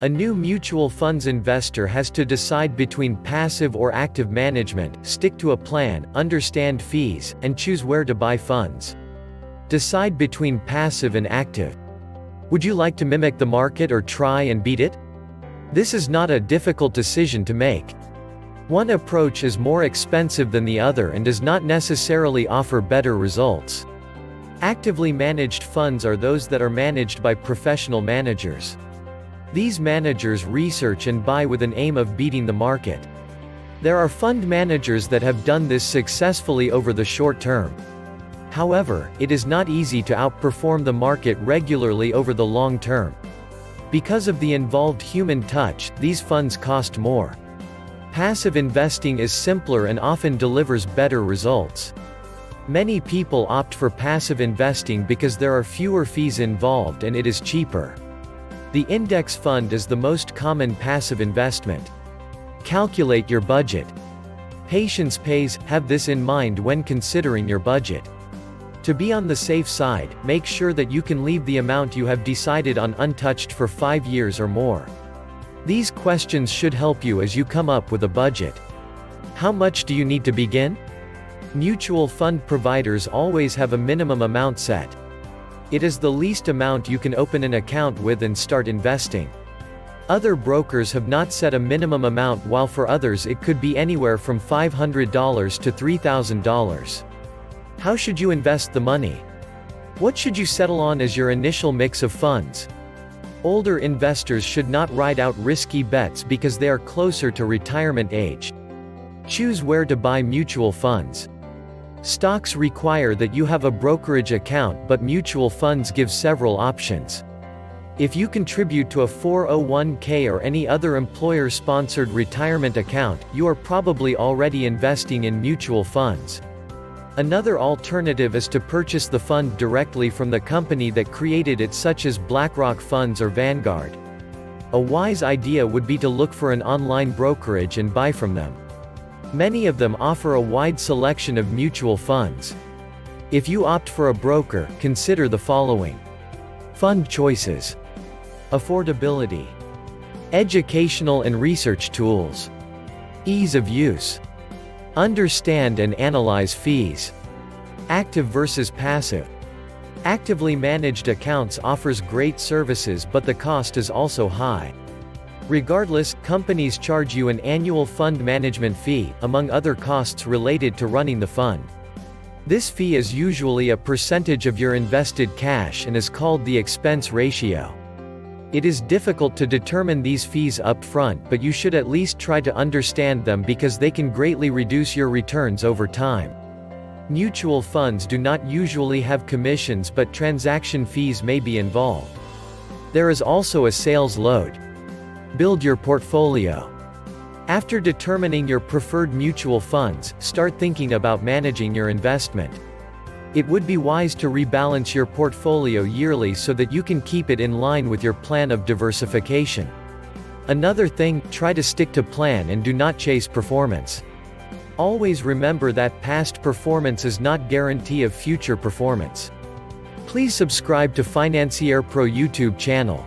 A new mutual funds investor has to decide between passive or active management, stick to a plan, understand fees, and choose where to buy funds. Decide between passive and active. Would you like to mimic the market or try and beat it? This is not a difficult decision to make. One approach is more expensive than the other and does not necessarily offer better results. Actively managed funds are those that are managed by professional managers. These managers research and buy with an aim of beating the market. There are fund managers that have done this successfully over the short term. However, it is not easy to outperform the market regularly over the long term. Because of the involved human touch, these funds cost more. Passive investing is simpler and often delivers better results. Many people opt for passive investing because there are fewer fees involved and it is cheaper. The index fund is the most common passive investment. Calculate your budget. Patience pays, have this in mind when considering your budget. To be on the safe side, make sure that you can leave the amount you have decided on untouched for 5 years or more. These questions should help you as you come up with a budget. How much do you need to begin? Mutual fund providers always have a minimum amount set. It is the least amount you can open an account with and start investing. Other brokers have not set a minimum amount while for others it could be anywhere from $500 to $3,000. How should you invest the money? What should you settle on as your initial mix of funds? Older investors should not ride out risky bets because they are closer to retirement age. Choose where to buy mutual funds. Stocks require that you have a brokerage account but mutual funds give several options. If you contribute to a 401k or any other employer-sponsored retirement account, you are probably already investing in mutual funds. Another alternative is to purchase the fund directly from the company that created it such as BlackRock Funds or Vanguard. A wise idea would be to look for an online brokerage and buy from them. Many of them offer a wide selection of mutual funds. If you opt for a broker, consider the following. Fund choices. Affordability. Educational and research tools. Ease of use. Understand and analyze fees. Active versus passive. Actively managed accounts offers great services but the cost is also high. Regardless, companies charge you an annual fund management fee, among other costs related to running the fund. This fee is usually a percentage of your invested cash and is called the expense ratio. It is difficult to determine these fees up front but you should at least try to understand them because they can greatly reduce your returns over time. Mutual funds do not usually have commissions but transaction fees may be involved. There is also a sales load. Build your portfolio. After determining your preferred mutual funds, start thinking about managing your investment. It would be wise to rebalance your portfolio yearly so that you can keep it in line with your plan of diversification. Another thing, try to stick to plan and do not chase performance. Always remember that past performance is not guarantee of future performance. Please subscribe to Financier Pro YouTube channel.